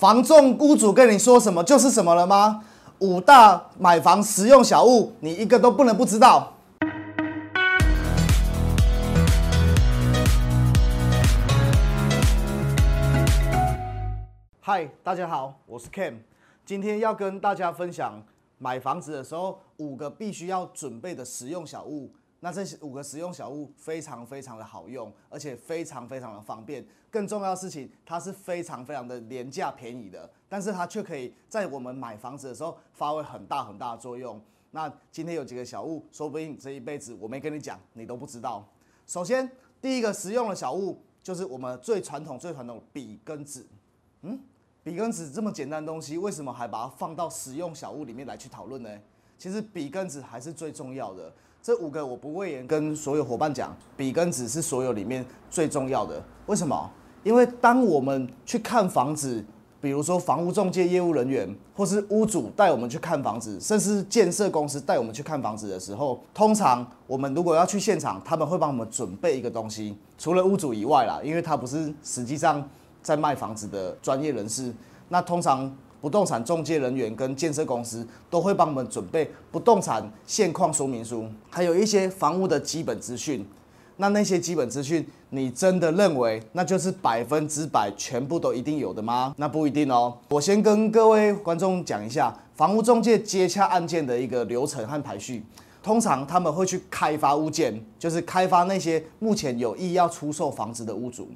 房仲屋主跟你说什么就是什么了吗？五大买房实用小物，你一个都不能不知道。嗨，大家好，我是 Cam，今天要跟大家分享买房子的时候五个必须要准备的实用小物。那这些五个实用小物非常非常的好用，而且非常非常的方便。更重要的事情，它是非常非常的廉价便宜的，但是它却可以在我们买房子的时候发挥很大很大的作用。那今天有几个小物，说不定这一辈子我没跟你讲，你都不知道。首先，第一个实用的小物就是我们最传统、最传统的笔跟纸。嗯，笔跟纸这么简单的东西，为什么还把它放到实用小物里面来去讨论呢？其实笔跟纸还是最重要的。这五个我不会言跟所有伙伴讲，笔跟纸是所有里面最重要的。为什么？因为当我们去看房子，比如说房屋中介业务人员，或是屋主带我们去看房子，甚至建设公司带我们去看房子的时候，通常我们如果要去现场，他们会帮我们准备一个东西，除了屋主以外啦，因为他不是实际上在卖房子的专业人士，那通常。不动产中介人员跟建设公司都会帮我们准备不动产现况说明书，还有一些房屋的基本资讯。那那些基本资讯，你真的认为那就是百分之百全部都一定有的吗？那不一定哦。我先跟各位观众讲一下房屋中介接洽案件的一个流程和排序。通常他们会去开发物件，就是开发那些目前有意要出售房子的屋主。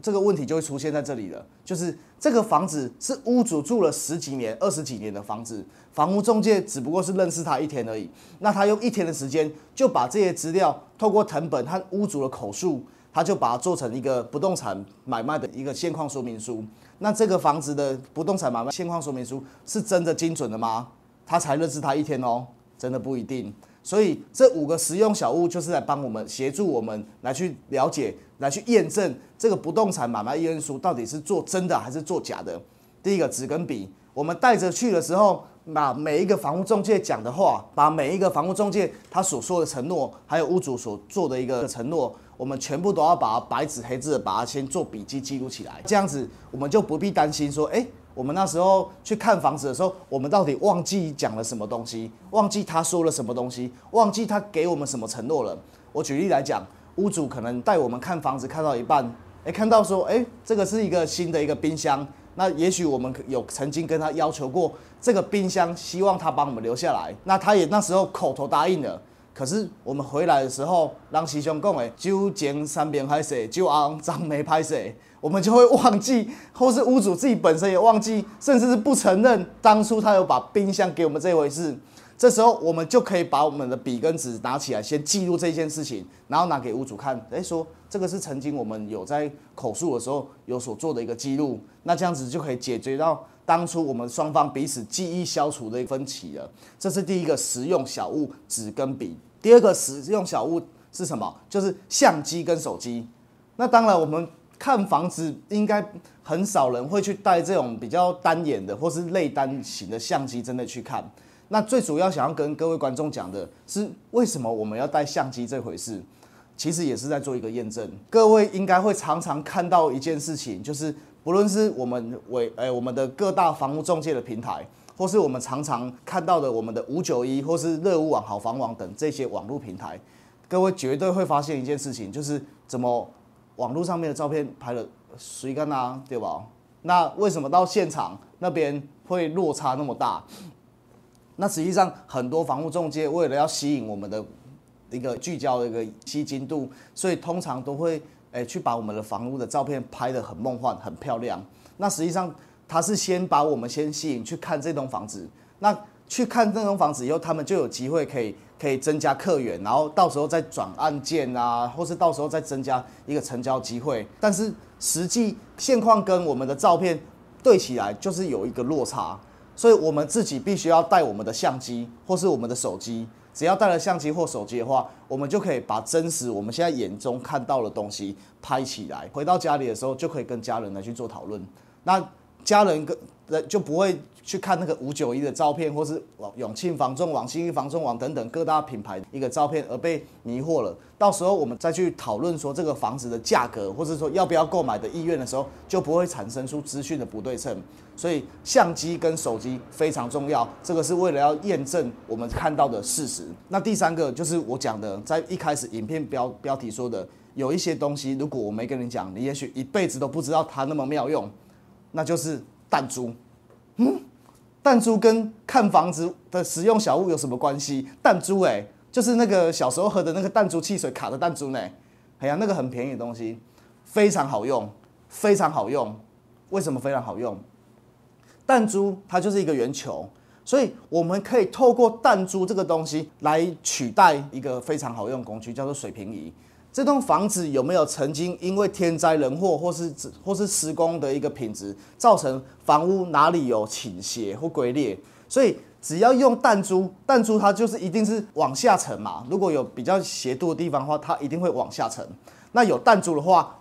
这个问题就会出现在这里了，就是这个房子是屋主住了十几年、二十几年的房子，房屋中介只不过是认识他一天而已。那他用一天的时间就把这些资料透过藤本和屋主的口述，他就把它做成一个不动产买卖的一个现况说明书。那这个房子的不动产买卖现况说明书是真的精准的吗？他才认识他一天哦，真的不一定。所以这五个实用小物就是来帮我们协助我们来去了解、来去验证这个不动产买卖验书到底是做真的还是做假的。第一个纸跟笔，我们带着去的时候，把每一个房屋中介讲的话，把每一个房屋中介他所说的承诺，还有屋主所做的一个承诺，我们全部都要把白纸黑字的把它先做笔记记录起来。这样子我们就不必担心说，哎。我们那时候去看房子的时候，我们到底忘记讲了什么东西？忘记他说了什么东西？忘记他给我们什么承诺了？我举例来讲，屋主可能带我们看房子，看到一半，哎，看到说，哎，这个是一个新的一个冰箱。那也许我们有曾经跟他要求过这个冰箱，希望他帮我们留下来。那他也那时候口头答应了。可是我们回来的时候，让师兄讲的酒前三遍拍摄，就昂张没拍摄，我们就会忘记，或是屋主自己本身也忘记，甚至是不承认当初他有把冰箱给我们这回事。这时候我们就可以把我们的笔跟纸拿起来，先记录这件事情，然后拿给屋主看，哎，说这个是曾经我们有在口述的时候有所做的一个记录，那这样子就可以解决到。当初我们双方彼此记忆消除的一分歧了，这是第一个实用小物纸跟笔。第二个实用小物是什么？就是相机跟手机。那当然，我们看房子应该很少人会去带这种比较单眼的或是类单型的相机，真的去看。那最主要想要跟各位观众讲的是，为什么我们要带相机这回事？其实也是在做一个验证。各位应该会常常看到一件事情，就是。不论是我们为诶我们的各大房屋中介的平台，或是我们常常看到的我们的五九一或是热屋网、好房网等这些网络平台，各位绝对会发现一件事情，就是怎么网络上面的照片拍的谁干啊，对吧？那为什么到现场那边会落差那么大？那实际上很多房屋中介为了要吸引我们的一个聚焦的一个吸金度，所以通常都会。诶，去把我们的房屋的照片拍得很梦幻、很漂亮。那实际上他是先把我们先吸引去看这栋房子，那去看这栋房子以后，他们就有机会可以可以增加客源，然后到时候再转案件啊，或是到时候再增加一个成交机会。但是实际现况跟我们的照片对起来，就是有一个落差，所以我们自己必须要带我们的相机或是我们的手机。只要带了相机或手机的话，我们就可以把真实我们现在眼中看到的东西拍起来。回到家里的时候，就可以跟家人来去做讨论。那家人跟就不会去看那个五九一的照片，或是永庆房仲网、新一房仲网等等各大品牌一个照片而被迷惑了。到时候我们再去讨论说这个房子的价格，或者说要不要购买的意愿的时候，就不会产生出资讯的不对称。所以相机跟手机非常重要，这个是为了要验证我们看到的事实。那第三个就是我讲的，在一开始影片标标题说的，有一些东西如果我没跟你讲，你也许一辈子都不知道它那么妙用，那就是弹珠。嗯，弹珠跟看房子的实用小物有什么关系？弹珠哎，就是那个小时候喝的那个弹珠汽水卡的弹珠呢。哎呀，那个很便宜的东西，非常好用，非常好用。为什么非常好用？弹珠它就是一个圆球，所以我们可以透过弹珠这个东西来取代一个非常好用工具，叫做水平仪。这栋房子有没有曾经因为天灾人祸，或是或是施工的一个品质，造成房屋哪里有倾斜或龟裂？所以只要用弹珠，弹珠它就是一定是往下沉嘛。如果有比较斜度的地方的话，它一定会往下沉。那有弹珠的话，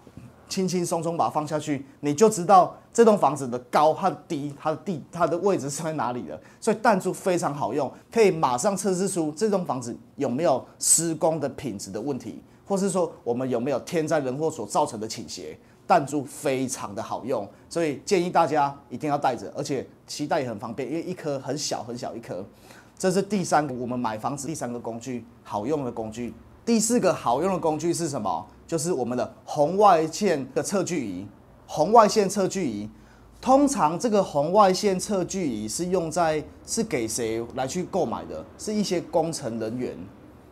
轻轻松松把它放下去，你就知道这栋房子的高和低，它的地它的位置是在哪里了。所以弹珠非常好用，可以马上测试出这栋房子有没有施工的品质的问题。或是说我们有没有天灾人祸所造成的倾斜？弹珠非常的好用，所以建议大家一定要带着，而且携带也很方便，因为一颗很小很小一颗。这是第三个我们买房子第三个工具，好用的工具。第四个好用的工具是什么？就是我们的红外线的测距仪。红外线测距仪，通常这个红外线测距仪是用在是给谁来去购买的？是一些工程人员。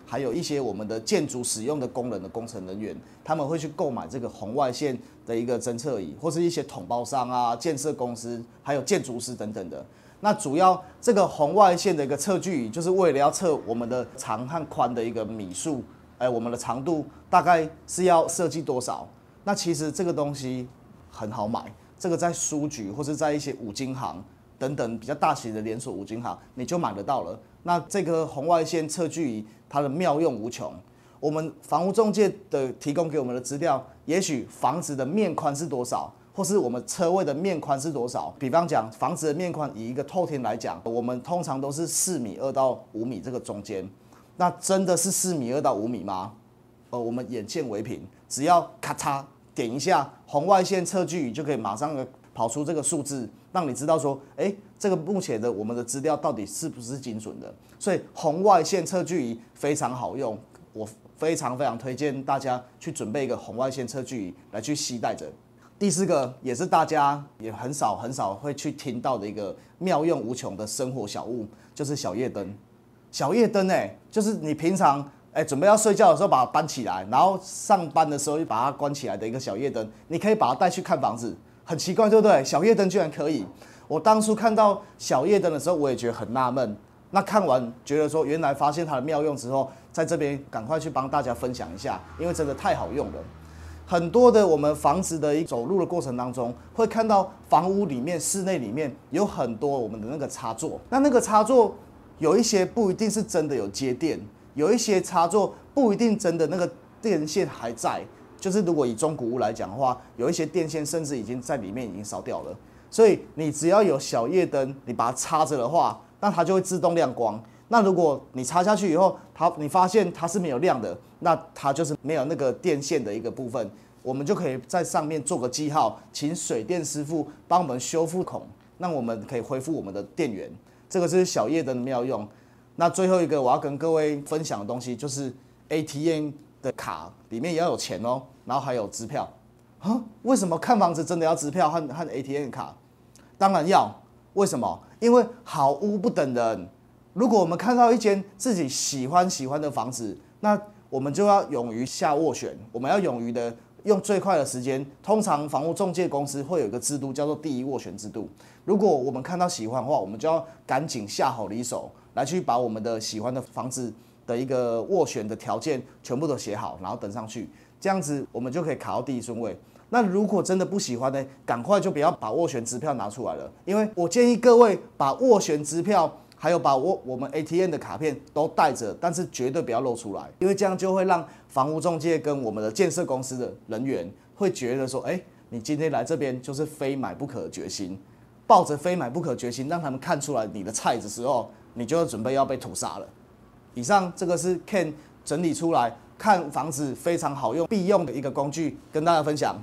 还有一些我们的建筑使用的工人的工程人员，他们会去购买这个红外线的一个侦测仪，或是一些统包商啊、建设公司，还有建筑师等等的。那主要这个红外线的一个测距仪，就是为了要测我们的长和宽的一个米数，哎，我们的长度大概是要设计多少？那其实这个东西很好买，这个在书局或是在一些五金行等等比较大型的连锁五金行，你就买得到了。那这个红外线测距仪。它的妙用无穷。我们房屋中介的提供给我们的资料，也许房子的面宽是多少，或是我们车位的面宽是多少。比方讲，房子的面宽，以一个透天来讲，我们通常都是四米二到五米这个中间。那真的是四米二到五米吗？呃，我们眼见为凭，只要咔嚓点一下红外线测距仪，就可以马上跑出这个数字，让你知道说，哎。这个目前的我们的资料到底是不是精准的？所以红外线测距仪非常好用，我非常非常推荐大家去准备一个红外线测距仪来去携带着。第四个也是大家也很少很少会去听到的一个妙用无穷的生活小物，就是小夜灯。小夜灯哎，就是你平常哎准备要睡觉的时候把它搬起来，然后上班的时候又把它关起来的一个小夜灯，你可以把它带去看房子，很奇怪对不对？小夜灯居然可以。我当初看到小夜灯的时候，我也觉得很纳闷。那看完觉得说，原来发现它的妙用之后，在这边赶快去帮大家分享一下，因为真的太好用了。很多的我们房子的一走路的过程当中，会看到房屋里面、室内里面有很多我们的那个插座。那那个插座有一些不一定是真的有接电，有一些插座不一定真的那个电线还在。就是如果以中古屋来讲的话，有一些电线甚至已经在里面已经烧掉了。所以你只要有小夜灯，你把它插着的话，那它就会自动亮光。那如果你插下去以后，它你发现它是没有亮的，那它就是没有那个电线的一个部分，我们就可以在上面做个记号，请水电师傅帮我们修复孔，那我们可以恢复我们的电源。这个是小夜灯的妙用。那最后一个我要跟各位分享的东西就是 ATM 的卡里面也要有钱哦，然后还有支票。啊，为什么看房子真的要支票和和 ATM 卡？当然要。为什么？因为好屋不等人。如果我们看到一间自己喜欢喜欢的房子，那我们就要勇于下斡旋。我们要勇于的用最快的时间。通常房屋中介公司会有一个制度，叫做第一斡旋制度。如果我们看到喜欢的话，我们就要赶紧下好离手，来去把我们的喜欢的房子的一个斡旋的条件全部都写好，然后登上去。这样子我们就可以卡到第一顺位。那如果真的不喜欢呢，赶快就不要把斡旋支票拿出来了，因为我建议各位把斡旋支票还有把我我们 ATM 的卡片都带着，但是绝对不要露出来，因为这样就会让房屋中介跟我们的建设公司的人员会觉得说，哎，你今天来这边就是非买不可的决心。抱着非买不可决心，让他们看出来你的菜的时候，你就准备要被屠杀了。以上这个是 Ken 整理出来看房子非常好用必用的一个工具，跟大家分享。